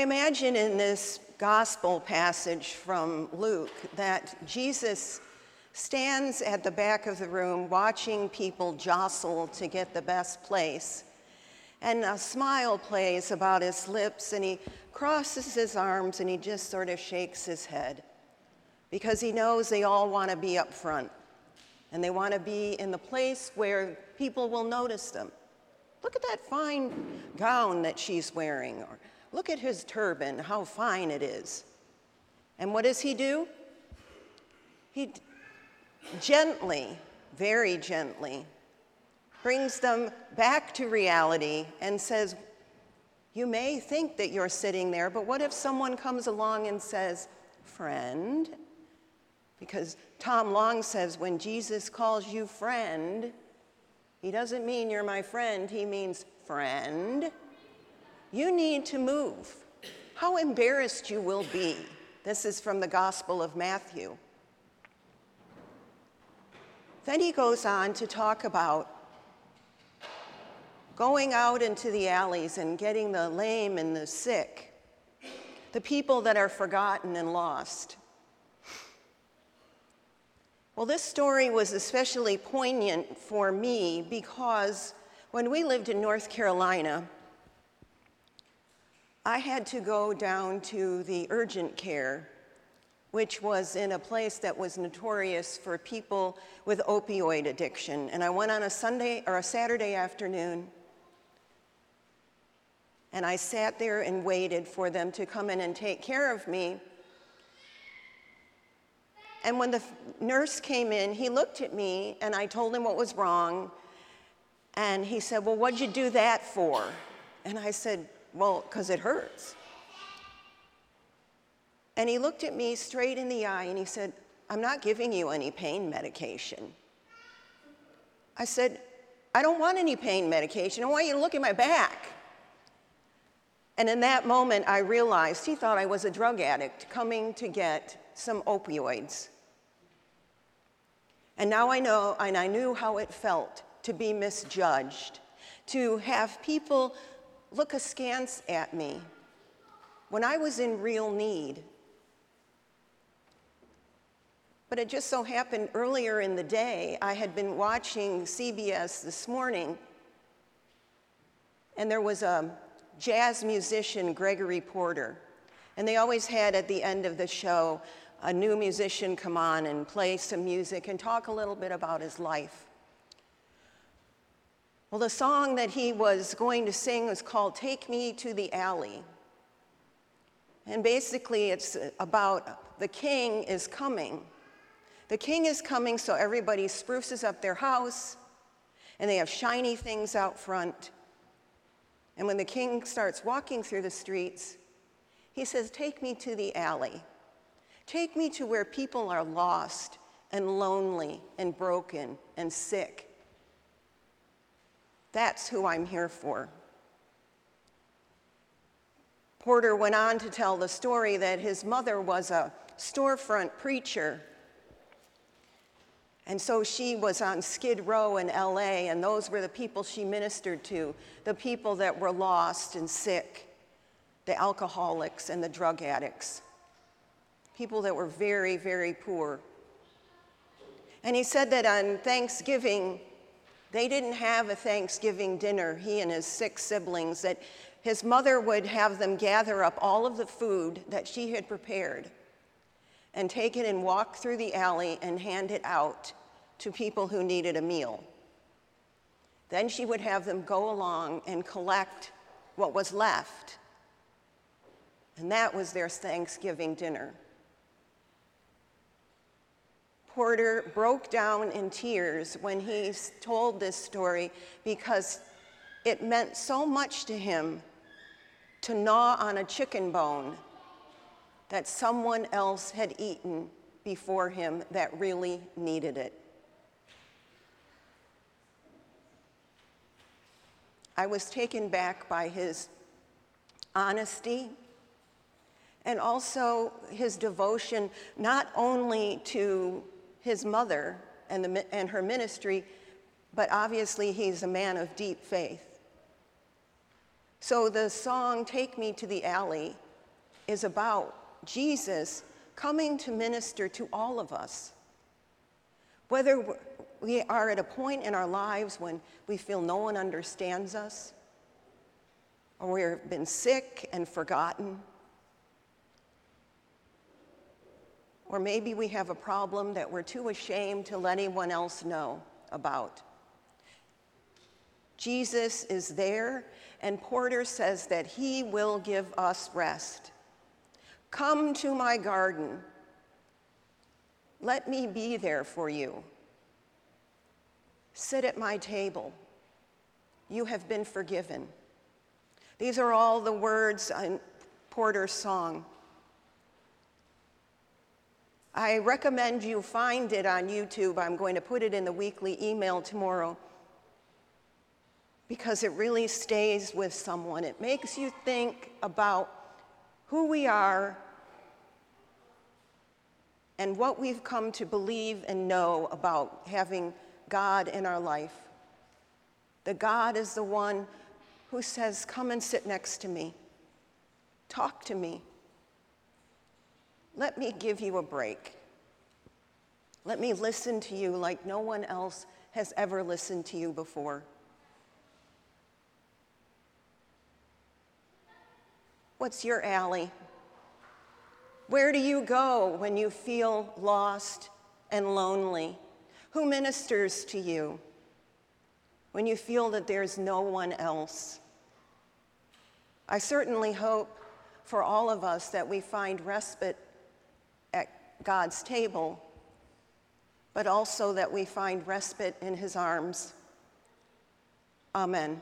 I imagine in this gospel passage from Luke that Jesus stands at the back of the room watching people jostle to get the best place. And a smile plays about his lips, and he crosses his arms and he just sort of shakes his head because he knows they all want to be up front and they want to be in the place where people will notice them. Look at that fine gown that she's wearing, or look at his turban, how fine it is. And what does he do? He gently, very gently, brings them back to reality and says, You may think that you're sitting there, but what if someone comes along and says, Friend? Because Tom Long says when Jesus calls you friend, he doesn't mean you're my friend, he means friend. You need to move. How embarrassed you will be. This is from the Gospel of Matthew. Then he goes on to talk about going out into the alleys and getting the lame and the sick, the people that are forgotten and lost. Well, this story was especially poignant for me because when we lived in North Carolina, I had to go down to the urgent care, which was in a place that was notorious for people with opioid addiction. And I went on a Sunday or a Saturday afternoon, and I sat there and waited for them to come in and take care of me. And when the nurse came in, he looked at me and I told him what was wrong. And he said, Well, what'd you do that for? And I said, Well, because it hurts. And he looked at me straight in the eye and he said, I'm not giving you any pain medication. I said, I don't want any pain medication. I want you to look at my back. And in that moment, I realized he thought I was a drug addict coming to get some opioids. And now I know, and I knew how it felt to be misjudged, to have people look askance at me when I was in real need. But it just so happened earlier in the day, I had been watching CBS this morning, and there was a jazz musician, Gregory Porter. And they always had at the end of the show a new musician come on and play some music and talk a little bit about his life. Well, the song that he was going to sing was called Take Me to the Alley. And basically, it's about the king is coming. The king is coming, so everybody spruces up their house and they have shiny things out front. And when the king starts walking through the streets, he says, Take me to the alley. Take me to where people are lost and lonely and broken and sick. That's who I'm here for. Porter went on to tell the story that his mother was a storefront preacher. And so she was on Skid Row in LA, and those were the people she ministered to the people that were lost and sick, the alcoholics and the drug addicts people that were very, very poor. And he said that on Thanksgiving, they didn't have a Thanksgiving dinner, he and his six siblings, that his mother would have them gather up all of the food that she had prepared and take it and walk through the alley and hand it out to people who needed a meal. Then she would have them go along and collect what was left. And that was their Thanksgiving dinner. Porter broke down in tears when he told this story because it meant so much to him to gnaw on a chicken bone that someone else had eaten before him that really needed it. I was taken back by his honesty and also his devotion not only to his mother and, the, and her ministry, but obviously he's a man of deep faith. So the song, Take Me to the Alley, is about Jesus coming to minister to all of us. Whether we are at a point in our lives when we feel no one understands us, or we've been sick and forgotten, or maybe we have a problem that we're too ashamed to let anyone else know about. Jesus is there, and Porter says that he will give us rest. Come to my garden. Let me be there for you. Sit at my table. You have been forgiven. These are all the words in Porter's song. I recommend you find it on YouTube. I'm going to put it in the weekly email tomorrow because it really stays with someone. It makes you think about who we are and what we've come to believe and know about having God in our life. The God is the one who says, Come and sit next to me, talk to me. Let me give you a break. Let me listen to you like no one else has ever listened to you before. What's your alley? Where do you go when you feel lost and lonely? Who ministers to you when you feel that there's no one else? I certainly hope for all of us that we find respite God's table, but also that we find respite in His arms. Amen.